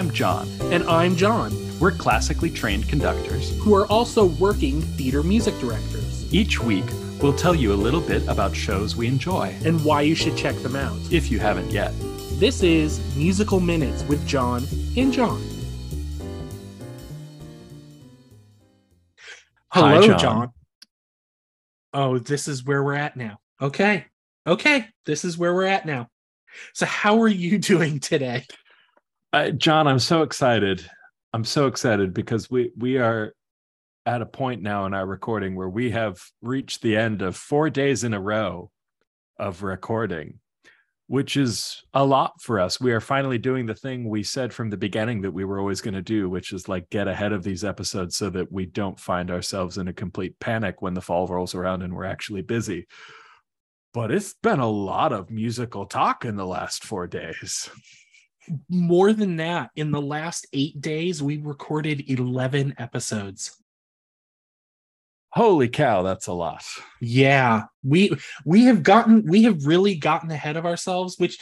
I'm John. And I'm John, We're classically trained conductors. who are also working theater music directors, Each week, we'll tell you a little bit about shows we enjoy, and why you should check them out. if you haven't yet. This is Musical Minutes with John and John. Hi, Hello, John. John. Oh, this is where we're at now. Okay. Okay. This is where we're at now. So, how are you doing today? John, I'm so excited. I'm so excited because we we are at a point now in our recording where we have reached the end of four days in a row of recording, which is a lot for us. We are finally doing the thing we said from the beginning that we were always going to do, which is like get ahead of these episodes so that we don't find ourselves in a complete panic when the fall rolls around and we're actually busy. But it's been a lot of musical talk in the last four days. More than that, in the last eight days, we recorded 11 episodes. Holy cow, that's a lot. Yeah, we we have gotten we have really gotten ahead of ourselves, which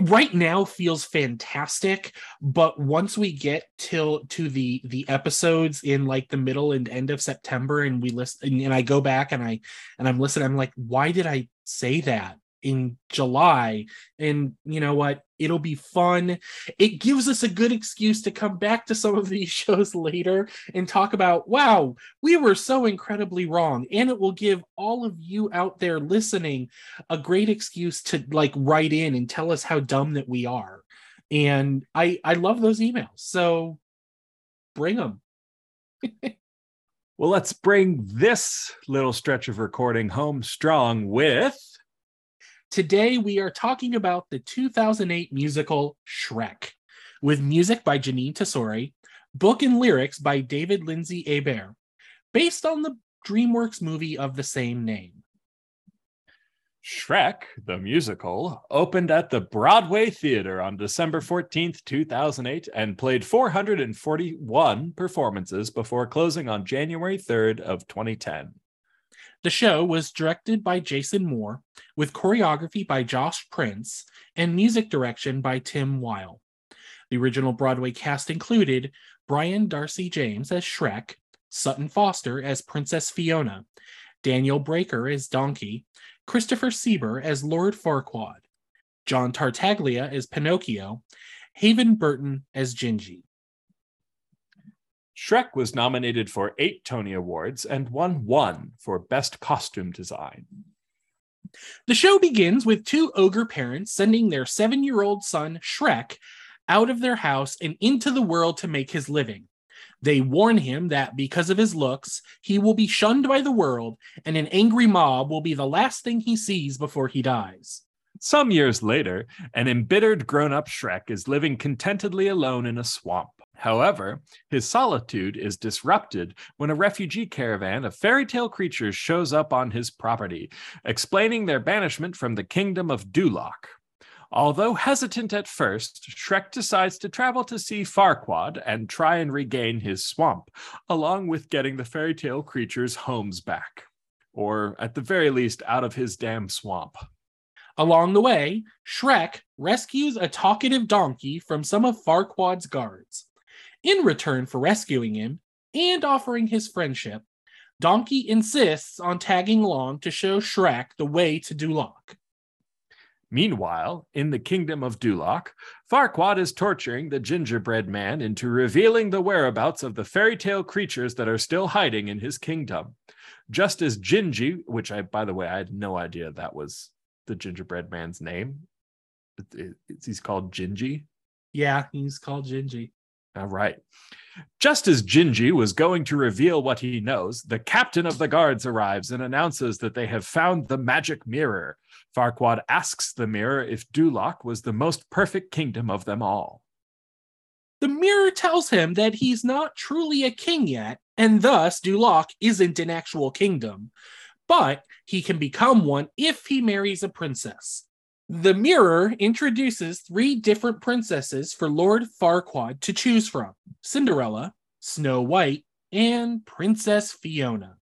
right now feels fantastic. But once we get till to the the episodes in like the middle and end of September, and we listen, and, and I go back and I and I'm listening, I'm like, why did I say that in July? And you know what? It'll be fun. It gives us a good excuse to come back to some of these shows later and talk about, wow, we were so incredibly wrong. And it will give all of you out there listening a great excuse to like write in and tell us how dumb that we are. And i i love those emails. So bring them Well, let's bring this little stretch of recording home strong with today we are talking about the 2008 musical shrek with music by Jeanine Tesori book and lyrics by David Lindsay-Abaire, based on the dreamworks movie of the same name Shrek, the musical, opened at the Broadway Theater on December 14th, 2008, and played 441 performances before closing on January 3rd of 2010. The show was directed by Jason Moore, with choreography by Josh Prince and music direction by Tim Weil. The original Broadway cast included Brian Darcy James as Shrek, Sutton Foster as Princess Fiona, Daniel Breaker as Donkey, Christopher Sieber as Lord Farquaad, John Tartaglia as Pinocchio, Haven Burton as Gingy. Shrek was nominated for eight Tony Awards and won one for Best Costume Design. The show begins with two ogre parents sending their seven year old son, Shrek, out of their house and into the world to make his living. They warn him that because of his looks, he will be shunned by the world, and an angry mob will be the last thing he sees before he dies. Some years later, an embittered grown up Shrek is living contentedly alone in a swamp. However, his solitude is disrupted when a refugee caravan of fairy tale creatures shows up on his property, explaining their banishment from the kingdom of Duloc. Although hesitant at first, Shrek decides to travel to see Farquaad and try and regain his swamp, along with getting the fairy tale creatures' homes back. Or, at the very least, out of his damn swamp. Along the way, Shrek rescues a talkative donkey from some of Farquaad's guards. In return for rescuing him and offering his friendship, Donkey insists on tagging along to show Shrek the way to Duloc. Meanwhile, in the kingdom of Duloc, Farquaad is torturing the gingerbread man into revealing the whereabouts of the fairy tale creatures that are still hiding in his kingdom. Just as Gingy, which I, by the way, I had no idea that was the gingerbread man's name. It- it- he's called Gingy. Yeah, he's called Gingy. All right. Just as Gingy was going to reveal what he knows, the captain of the guards arrives and announces that they have found the magic mirror. Farquaad asks the mirror if Duloc was the most perfect kingdom of them all. The mirror tells him that he's not truly a king yet, and thus Duloc isn't an actual kingdom, but he can become one if he marries a princess. The mirror introduces three different princesses for Lord Farquaad to choose from Cinderella, Snow White, and Princess Fiona.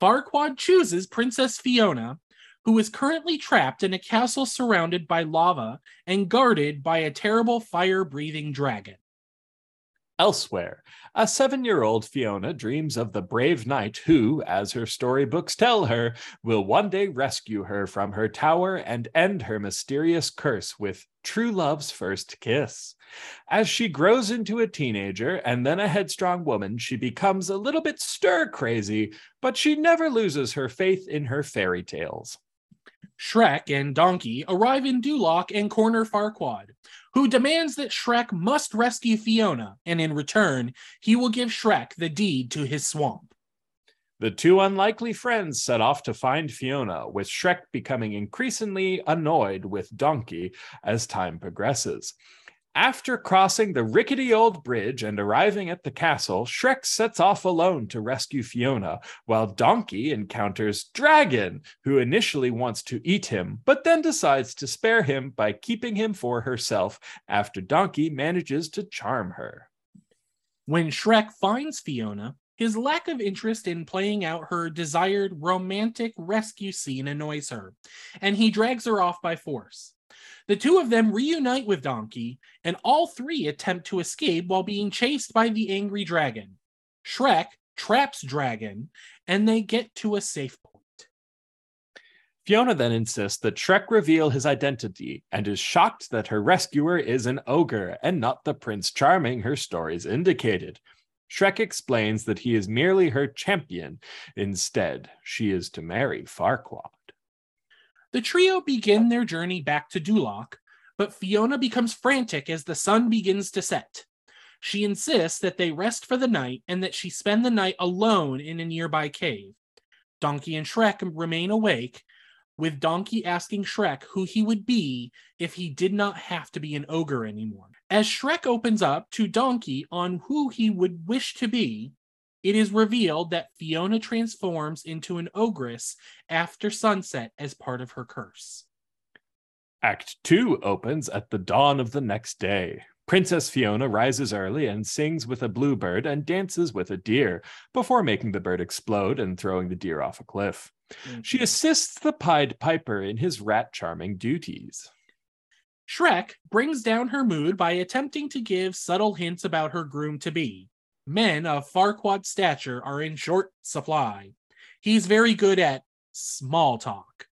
Farquaad chooses Princess Fiona, who is currently trapped in a castle surrounded by lava and guarded by a terrible fire breathing dragon. Elsewhere, a seven year old Fiona dreams of the brave knight who, as her storybooks tell her, will one day rescue her from her tower and end her mysterious curse with true love's first kiss. As she grows into a teenager and then a headstrong woman, she becomes a little bit stir crazy, but she never loses her faith in her fairy tales. Shrek and Donkey arrive in Duloc and corner Farquaad, who demands that Shrek must rescue Fiona, and in return, he will give Shrek the deed to his swamp. The two unlikely friends set off to find Fiona, with Shrek becoming increasingly annoyed with Donkey as time progresses. After crossing the rickety old bridge and arriving at the castle, Shrek sets off alone to rescue Fiona, while Donkey encounters Dragon, who initially wants to eat him, but then decides to spare him by keeping him for herself after Donkey manages to charm her. When Shrek finds Fiona, his lack of interest in playing out her desired romantic rescue scene annoys her, and he drags her off by force. The two of them reunite with Donkey, and all three attempt to escape while being chased by the angry dragon. Shrek traps Dragon, and they get to a safe point. Fiona then insists that Shrek reveal his identity and is shocked that her rescuer is an ogre and not the Prince Charming her stories indicated. Shrek explains that he is merely her champion. Instead, she is to marry Farquaad. The trio begin their journey back to Duloc, but Fiona becomes frantic as the sun begins to set. She insists that they rest for the night and that she spend the night alone in a nearby cave. Donkey and Shrek remain awake, with Donkey asking Shrek who he would be if he did not have to be an ogre anymore. As Shrek opens up to Donkey on who he would wish to be, it is revealed that Fiona transforms into an ogress after sunset as part of her curse. Act 2 opens at the dawn of the next day. Princess Fiona rises early and sings with a bluebird and dances with a deer before making the bird explode and throwing the deer off a cliff. Mm-hmm. She assists the Pied Piper in his rat charming duties. Shrek brings down her mood by attempting to give subtle hints about her groom to be men of Farquaad stature are in short supply. He's very good at small talk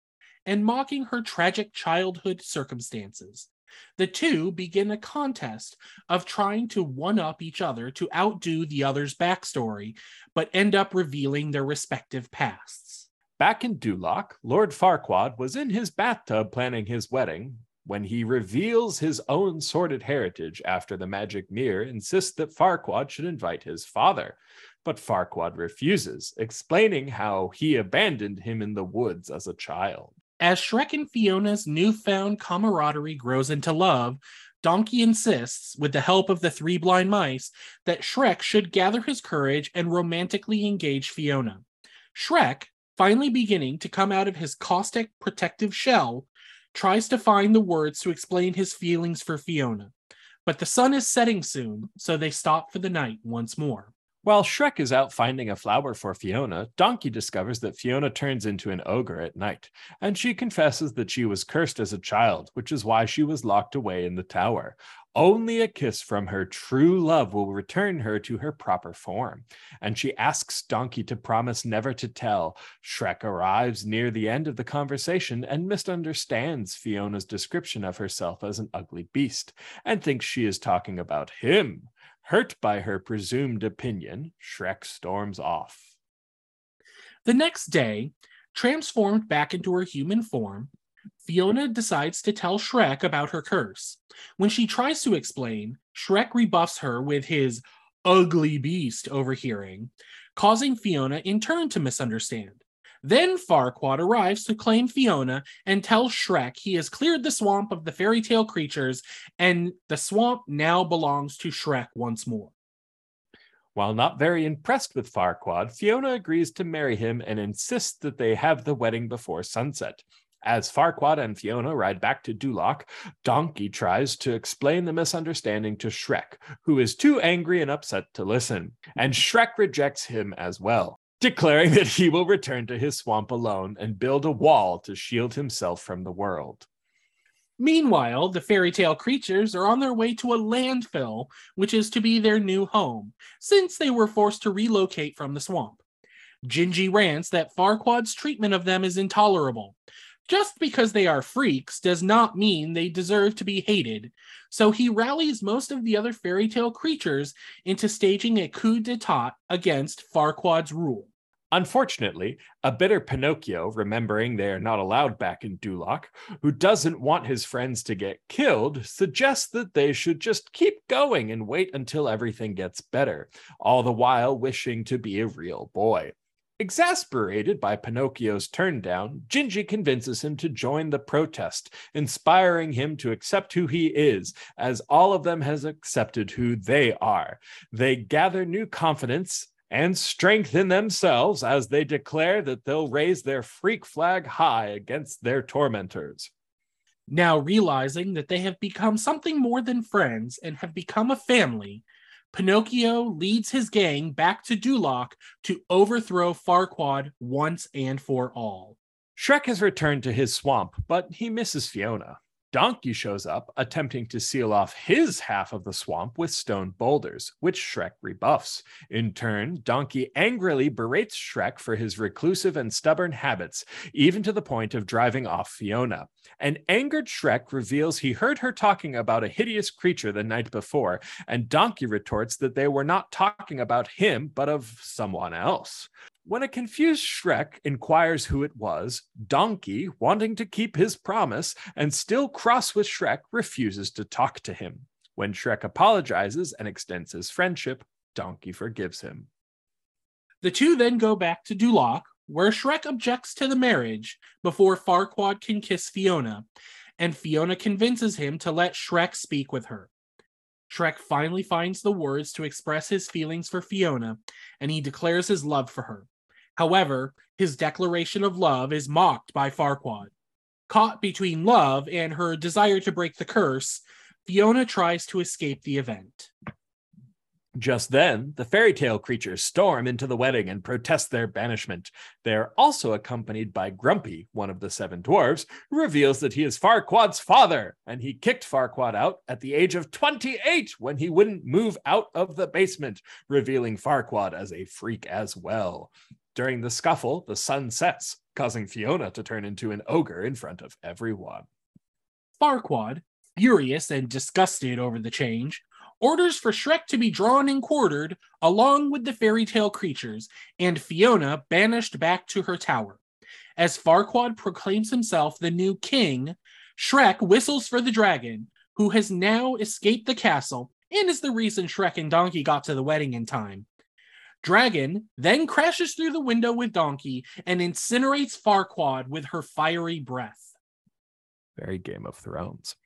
and mocking her tragic childhood circumstances. The two begin a contest of trying to one up each other to outdo the other's backstory, but end up revealing their respective pasts. Back in Duloc, Lord Farquaad was in his bathtub planning his wedding when he reveals his own sordid heritage after the magic mirror insists that Farquaad should invite his father. But Farquaad refuses, explaining how he abandoned him in the woods as a child. As Shrek and Fiona's newfound camaraderie grows into love, Donkey insists, with the help of the three blind mice, that Shrek should gather his courage and romantically engage Fiona. Shrek, finally beginning to come out of his caustic protective shell, tries to find the words to explain his feelings for Fiona. But the sun is setting soon, so they stop for the night once more. While Shrek is out finding a flower for Fiona, Donkey discovers that Fiona turns into an ogre at night, and she confesses that she was cursed as a child, which is why she was locked away in the tower. Only a kiss from her true love will return her to her proper form. And she asks Donkey to promise never to tell. Shrek arrives near the end of the conversation and misunderstands Fiona's description of herself as an ugly beast and thinks she is talking about him. Hurt by her presumed opinion, Shrek storms off. The next day, transformed back into her human form, Fiona decides to tell Shrek about her curse. When she tries to explain, Shrek rebuffs her with his ugly beast overhearing, causing Fiona in turn to misunderstand. Then Farquaad arrives to claim Fiona and tells Shrek he has cleared the swamp of the fairy tale creatures and the swamp now belongs to Shrek once more. While not very impressed with Farquaad, Fiona agrees to marry him and insists that they have the wedding before sunset. As Farquaad and Fiona ride back to Duloc, Donkey tries to explain the misunderstanding to Shrek, who is too angry and upset to listen, and Shrek rejects him as well. Declaring that he will return to his swamp alone and build a wall to shield himself from the world. Meanwhile, the fairy tale creatures are on their way to a landfill, which is to be their new home, since they were forced to relocate from the swamp. Gingy rants that Farquaad's treatment of them is intolerable. Just because they are freaks does not mean they deserve to be hated, so he rallies most of the other fairy tale creatures into staging a coup d'etat against Farquaad's rule. Unfortunately, a bitter Pinocchio, remembering they are not allowed back in Duloc, who doesn't want his friends to get killed, suggests that they should just keep going and wait until everything gets better, all the while wishing to be a real boy. Exasperated by Pinocchio's turn down, Gingy convinces him to join the protest, inspiring him to accept who he is, as all of them has accepted who they are. They gather new confidence and strengthen themselves as they declare that they'll raise their freak flag high against their tormentors. Now, realizing that they have become something more than friends and have become a family, Pinocchio leads his gang back to Duloc to overthrow Farquaad once and for all. Shrek has returned to his swamp, but he misses Fiona. Donkey shows up, attempting to seal off his half of the swamp with stone boulders, which Shrek rebuffs. In turn, Donkey angrily berates Shrek for his reclusive and stubborn habits, even to the point of driving off Fiona. An angered Shrek reveals he heard her talking about a hideous creature the night before, and Donkey retorts that they were not talking about him, but of someone else. When a confused Shrek inquires who it was, Donkey, wanting to keep his promise and still cross with Shrek, refuses to talk to him. When Shrek apologizes and extends his friendship, Donkey forgives him. The two then go back to Duloc, where Shrek objects to the marriage before Farquaad can kiss Fiona, and Fiona convinces him to let Shrek speak with her. Shrek finally finds the words to express his feelings for Fiona, and he declares his love for her. However, his declaration of love is mocked by Farquaad. Caught between love and her desire to break the curse, Fiona tries to escape the event. Just then, the fairy tale creatures storm into the wedding and protest their banishment. They are also accompanied by Grumpy, one of the seven dwarves, who reveals that he is Farquaad's father, and he kicked Farquaad out at the age of 28 when he wouldn't move out of the basement, revealing Farquaad as a freak as well. During the scuffle, the sun sets, causing Fiona to turn into an ogre in front of everyone. Farquaad, furious and disgusted over the change, orders for Shrek to be drawn and quartered along with the fairy tale creatures, and Fiona banished back to her tower. As Farquaad proclaims himself the new king, Shrek whistles for the dragon, who has now escaped the castle and is the reason Shrek and Donkey got to the wedding in time. Dragon then crashes through the window with Donkey and incinerates Farquaad with her fiery breath. Very Game of Thrones.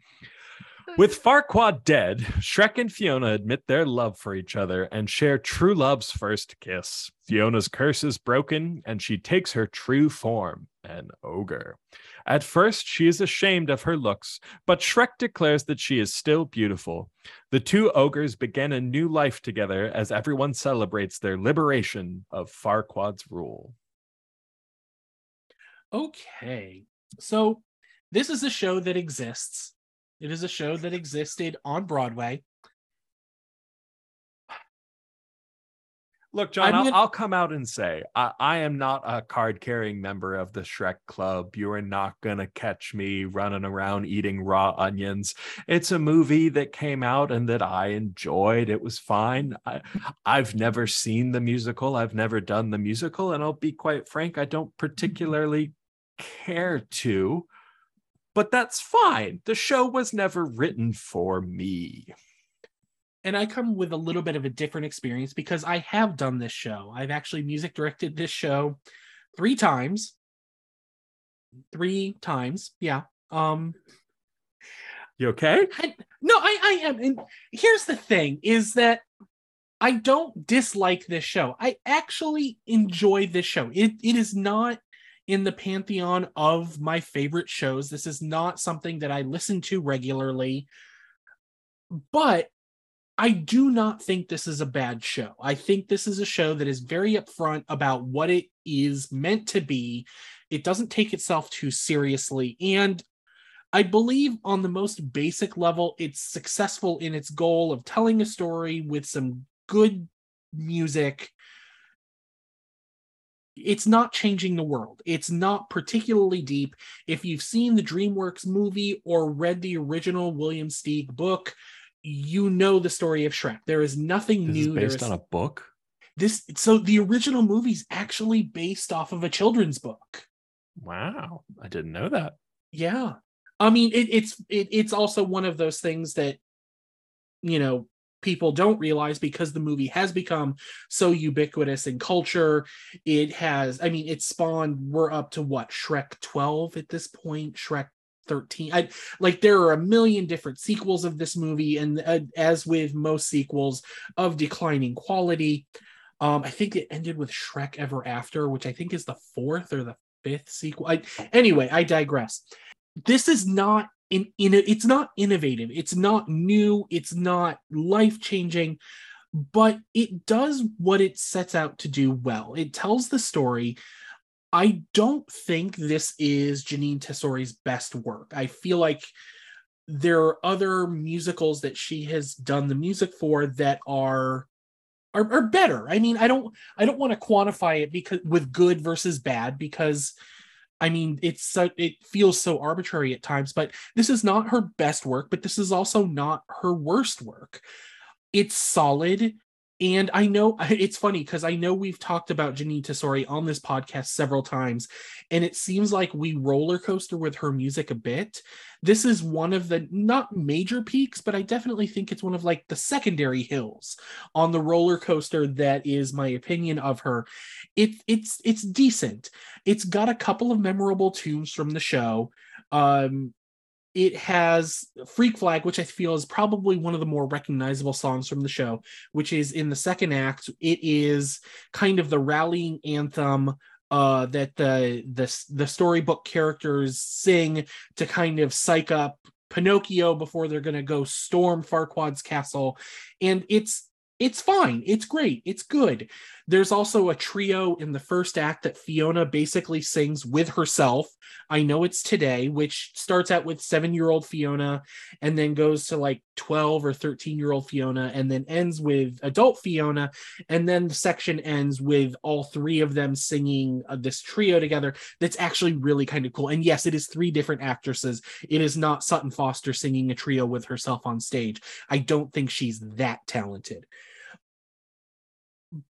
With Farquaad dead, Shrek and Fiona admit their love for each other and share true love's first kiss. Fiona's curse is broken and she takes her true form, an ogre. At first, she is ashamed of her looks, but Shrek declares that she is still beautiful. The two ogres begin a new life together as everyone celebrates their liberation of Farquaad's rule. Okay, so this is a show that exists. It is a show that existed on Broadway. Look, John, I'll, I'll, come out and say I, I am not a card carrying member of the Shrek Club. You are not going to catch me running around eating raw onions. It's a movie that came out and that I enjoyed. It was fine. I, I've never seen the musical, I've never done the musical. And I'll be quite frank, I don't particularly care to, but that's fine. The show was never written for me and I come with a little bit of a different experience because I have done this show. I've actually music directed this show three times. Three times, yeah. Um You okay? I, no, I I am and here's the thing is that I don't dislike this show. I actually enjoy this show. It it is not in the pantheon of my favorite shows. This is not something that I listen to regularly. But I do not think this is a bad show. I think this is a show that is very upfront about what it is meant to be. It doesn't take itself too seriously. And I believe on the most basic level, it's successful in its goal of telling a story with some good music. It's not changing the world. It's not particularly deep. If you've seen the DreamWorks movie or read the original William Steig book, you know the story of Shrek. There is nothing This new. is based is- on a book. this so the original movie's actually based off of a children's book. Wow, I didn't know that. Yeah. I mean it, it's it, it's also one of those things that you know people don't realize because the movie has become so ubiquitous in culture. It has i mean it spawned we're up to what shrek 12 at this point? Shrek 13 I, like there are a million different sequels of this movie and uh, as with most sequels of declining quality um i think it ended with shrek ever after which i think is the fourth or the fifth sequel. I, anyway i digress. This is not in, in it's not innovative. It's not new. It's not life changing but it does what it sets out to do well. It tells the story. I don't think this is Jeanine Tesori's best work. I feel like there are other musicals that she has done the music for that are are, are better. I mean i don't i don't want to quantify it because with good versus bad because I mean, it's so it feels so arbitrary at times, but this is not her best work, but this is also not her worst work. It's solid. And I know it's funny because I know we've talked about Jeanine Tesori on this podcast several times, and it seems like we roller coaster with her music a bit. This is one of the not major peaks, but I definitely think it's one of like the secondary hills on the roller coaster that is my opinion of her. It it's it's decent. It's got a couple of memorable tunes from the show. Um, it has Freak Flag, which I feel is probably one of the more recognizable songs from the show, which is in the second act. It is kind of the rallying anthem uh, that the the the storybook characters sing to kind of psych up Pinocchio before they're going to go storm Farquaad's castle, and it's it's fine. It's great. It's good. There's also a trio in the first act that Fiona basically sings with herself. I know it's today, which starts out with seven year old Fiona and then goes to like 12 or 13 year old Fiona and then ends with adult Fiona. And then the section ends with all three of them singing uh, this trio together. That's actually really kind of cool. And yes, it is three different actresses. It is not Sutton Foster singing a trio with herself on stage. I don't think she's that talented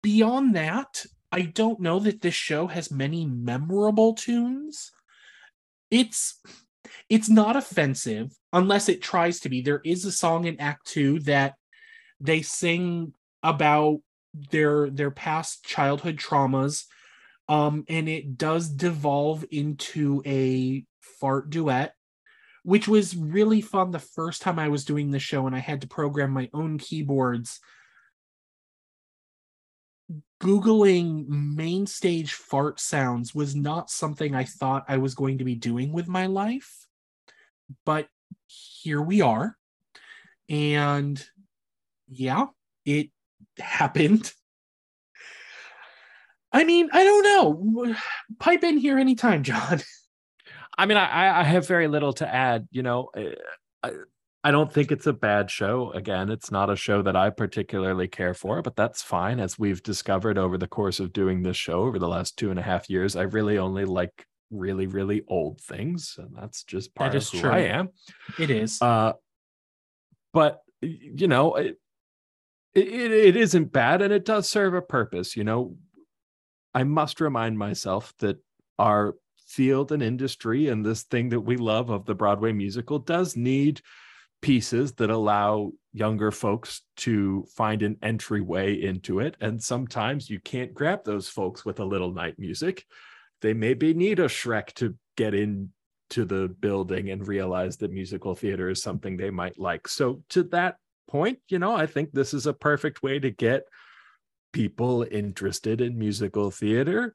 beyond that, I don't know that this show has many memorable tunes. It's it's not offensive unless it tries to be. There is a song in Act 2 that they sing about their their past childhood traumas um and it does devolve into a fart duet which was really fun the first time I was doing the show and I had to program my own keyboards Googling main stage fart sounds was not something I thought I was going to be doing with my life, but here we are. And yeah, it happened. I mean, I don't know. Pipe in here anytime, John. I mean, I, I have very little to add. You know, eh, I don't think it's a bad show. Again, it's not a show that I particularly care for, but that's fine. As we've discovered over the course of doing this show over the last two and a half years, I really only like really, really old things. And that's just part That of who true. I am. It is. Uh, but, you know, it, it, it isn't bad and it does serve a purpose. You know, I must remind myself that our field and industry and this thing that we love of the Broadway musical does need pieces that allow younger folks to find an entryway into it. And sometimes you can't grab those folks with a little night music. They maybe need a Shrek to get into the building and realize that musical theater is something they might like. So, to that point, you know, I think this is a perfect way to get people interested in musical theater.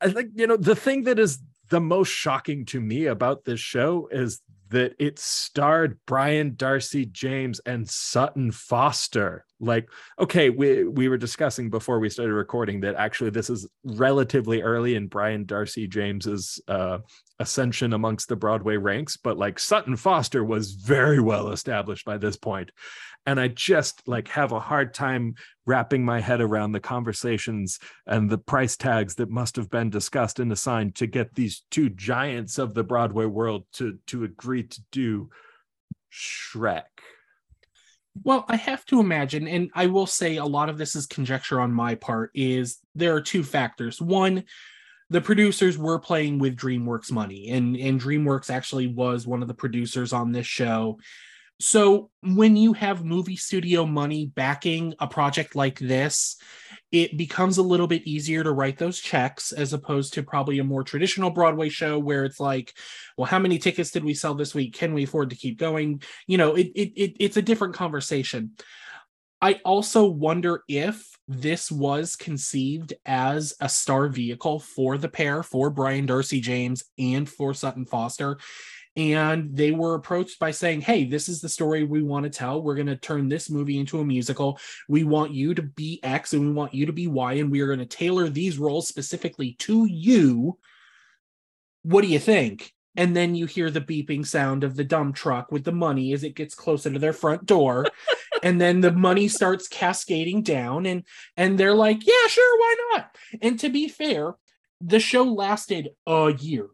I think, you know, the thing that is the most shocking to me about this show is that it starred Brian Darcy James and Sutton Foster. Like, okay, we we were discussing before we started recording that actually this is relatively early in Brian Darcy James's uh, ascension amongst the Broadway ranks, but like Sutton Foster was very well established by this point and i just like have a hard time wrapping my head around the conversations and the price tags that must have been discussed and assigned to get these two giants of the broadway world to to agree to do shrek well, I have to imagine, and I will say a lot of this is conjecture on my part, is there are two factors. One, the producers were playing with DreamWorks money, and, and DreamWorks actually was one of the producers on this show. So when you have movie studio money backing a project like this, it becomes a little bit easier to write those checks as opposed to probably a more traditional Broadway show where it's like, well, how many tickets did we sell this week? Can we afford to keep going? You know, it, it, it it's a different conversation. I also wonder if this was conceived as a star vehicle for the pair, for Brian Darcy James and for Sutton Foster and they were approached by saying hey this is the story we want to tell. We're going to turn this movie into a musical. We want you to be x and we want you to be y and we are going to tailor these roles specifically to you. What do you think? And then you hear the beeping sound of the dump truck with the money as it gets closer to their front door. And then the money starts cascading down and and they're like yeah sure why not? And to be fair the show lasted a year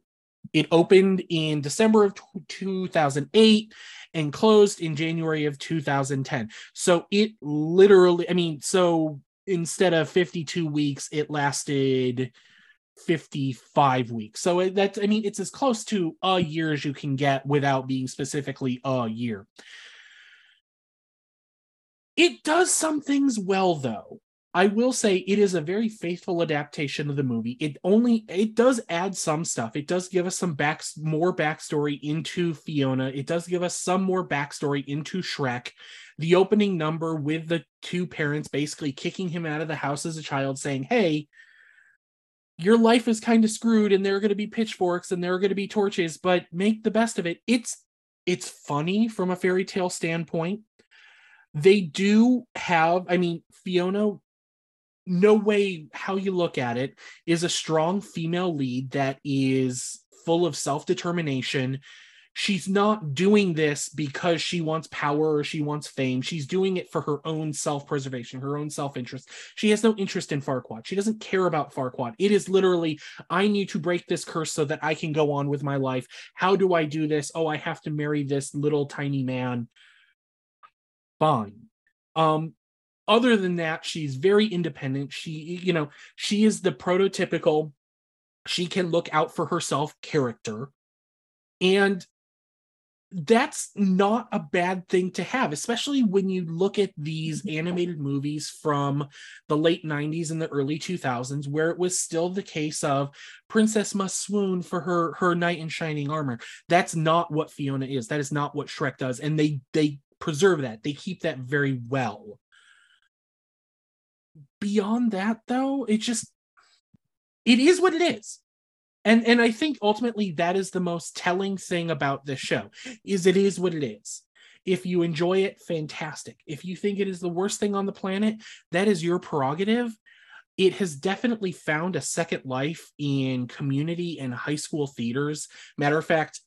it opened in December of 2008 and closed in January of 2010. So it literally, I mean, so instead of 52 weeks, it lasted 55 weeks. So that's, I mean, it's as close to a year as you can get without being specifically a year. It does some things well, though. I will say it is a very faithful adaptation of the movie. It only it does add some stuff. It does give us some back more backstory into Fiona. It does give us some more backstory into Shrek. The opening number with the two parents basically kicking him out of the house as a child, saying, "Hey, your life is kind of screwed, and there are going to be pitchforks and there are going to be torches, but make the best of it." It's it's funny from a fairy tale standpoint. They do have, I mean, Fiona no way how you look at it is a strong female lead that is full of self-determination. She's not doing this because she wants power or she wants fame. She's doing it for her own self-preservation her own self-interest. She has no interest in farquaad. She doesn't care about farquaad. It is literally i need to break this curse so that i can go on with my life. How do i do this? Oh i have to marry this little tiny man. Fine. Um other than that she's very independent. She you know she is the prototypical she can look out for herself character. And that's not a bad thing to have especially when you look at these mm-hmm. animated movies from the late 90s and the early 2000s where it was still the case of princess must swoon for her her knight in shining armor. That's not what fiona is. That is not what shrek does. And they they preserve that. They keep that very well beyond that though it just it is what it is. And and i think ultimately that is the most telling thing about this show is it is what it is. If you enjoy it fantastic. If you think it is the worst thing on the planet that is your prerogative. It has definitely found a second life in community and high school theaters. Matter of fact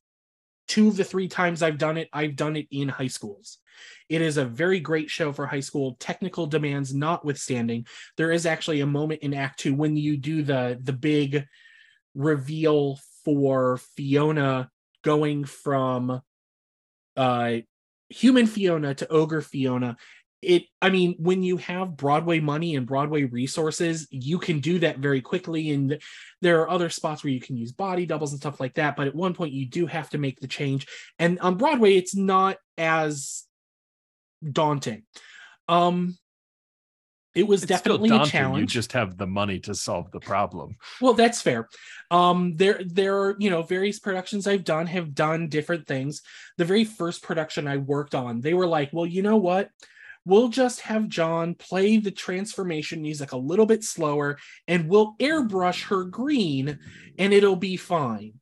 two of the three times i've done it i've done it in high schools it is a very great show for high school, technical demands notwithstanding. There is actually a moment in Act Two when you do the the big reveal for Fiona going from uh human Fiona to ogre Fiona. It, I mean, when you have Broadway money and Broadway resources, you can do that very quickly. And there are other spots where you can use body doubles and stuff like that. But at one point, you do have to make the change. And on Broadway, it's not as daunting. Um, it was it's definitely a challenge. You just have the money to solve the problem. Well, that's fair. Um, there, there are you know various productions I've done have done different things. The very first production I worked on, they were like, well, you know what? We'll just have John play the transformation music a little bit slower, and we'll airbrush her green, and it'll be fine.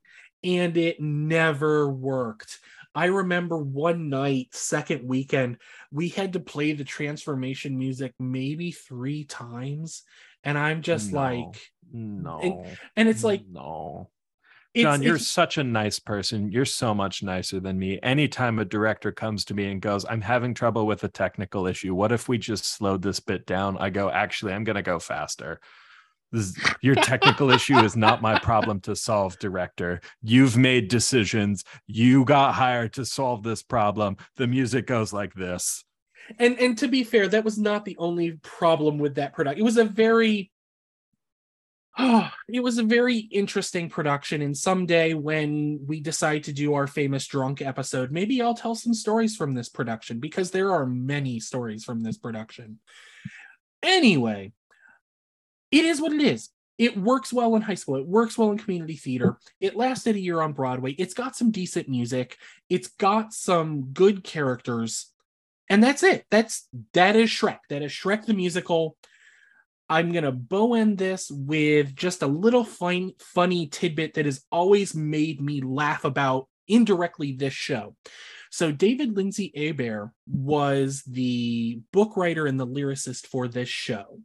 And it never worked I remember one night, second weekend, we had to play the transformation music maybe three times. And I'm just No. like, No. And- and it's like, no. It's, John, you're it's- such a nice person. You're so much nicer than me. Anytime a director comes to me and goes, I'm having trouble with a technical issue. What if we just slowed this bit down? I go, actually, I'm going to go faster. This, your technical issue is not my problem to solve, director. You've made decisions. You got hired to solve this problem. The music goes like this. and and to be fair, that was not the only problem with that product. It was a very Oh, it was a very interesting production. And someday, when we decide to do our famous drunk episode, maybe I'll tell some stories from this production because there are many stories from this production. Anyway, it is what it is. It works well in high school. It works well in community theater. It lasted a year on Broadway. It's got some decent music. It's got some good characters. And that's it. That's that is Shrek. That is Shrek the musical. I'm gonna bow end this with just a little fine, funny tidbit that has always made me laugh about indirectly this show. So David Lindsay-Abaire was the book writer and the lyricist for this show.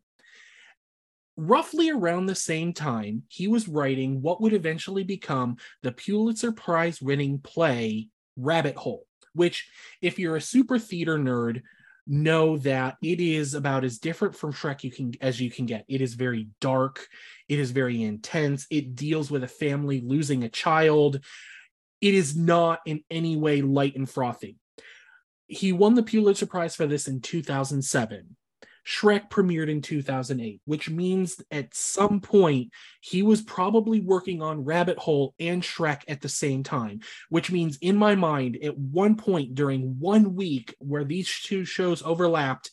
Roughly around the same time, he was writing what would eventually become the Pulitzer Prize winning play Rabbit Hole, which, if you're a super theater nerd, know that it is about as different from Shrek you can as you can get. It is very dark, it is very intense, it deals with a family losing a child. It is not in any way light and frothy. He won the Pulitzer Prize for this in 2007. Shrek premiered in 2008, which means at some point he was probably working on Rabbit Hole and Shrek at the same time, which means in my mind, at one point during one week where these two shows overlapped,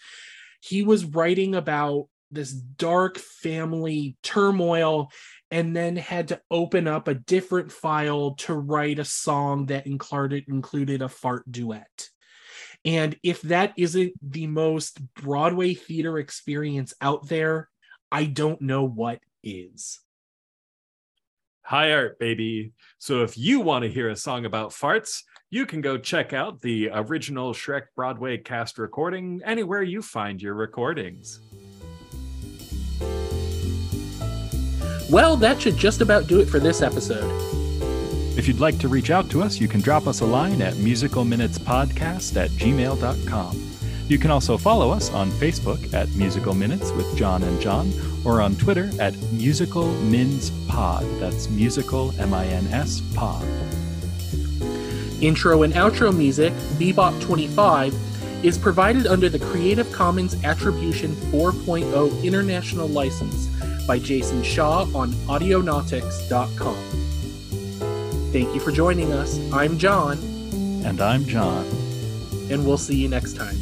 he was writing about this dark family turmoil and then had to open up a different file to write a song that included included a fart duet. And if that isn't the most Broadway theater experience out there, I don't know what is. High art, baby. So if you want to hear a song about farts, you can go check out the original Shrek Broadway cast recording anywhere you find your recordings. Well, that should just about do it for this episode. If you'd like to reach out to us, you can drop us a line at musicalminutespodcast at gmail.com. You can also follow us on Facebook at Musical Minutes with John and John, or on Twitter at Musical Mins Pod. That's musical M I N S pod. Intro and outro music, Bebop 25, is provided under the Creative Commons Attribution 4.0 International License by Jason Shaw on Audionautix.com. Thank you for joining us. I'm John, And I'm John. and we'll see you next time.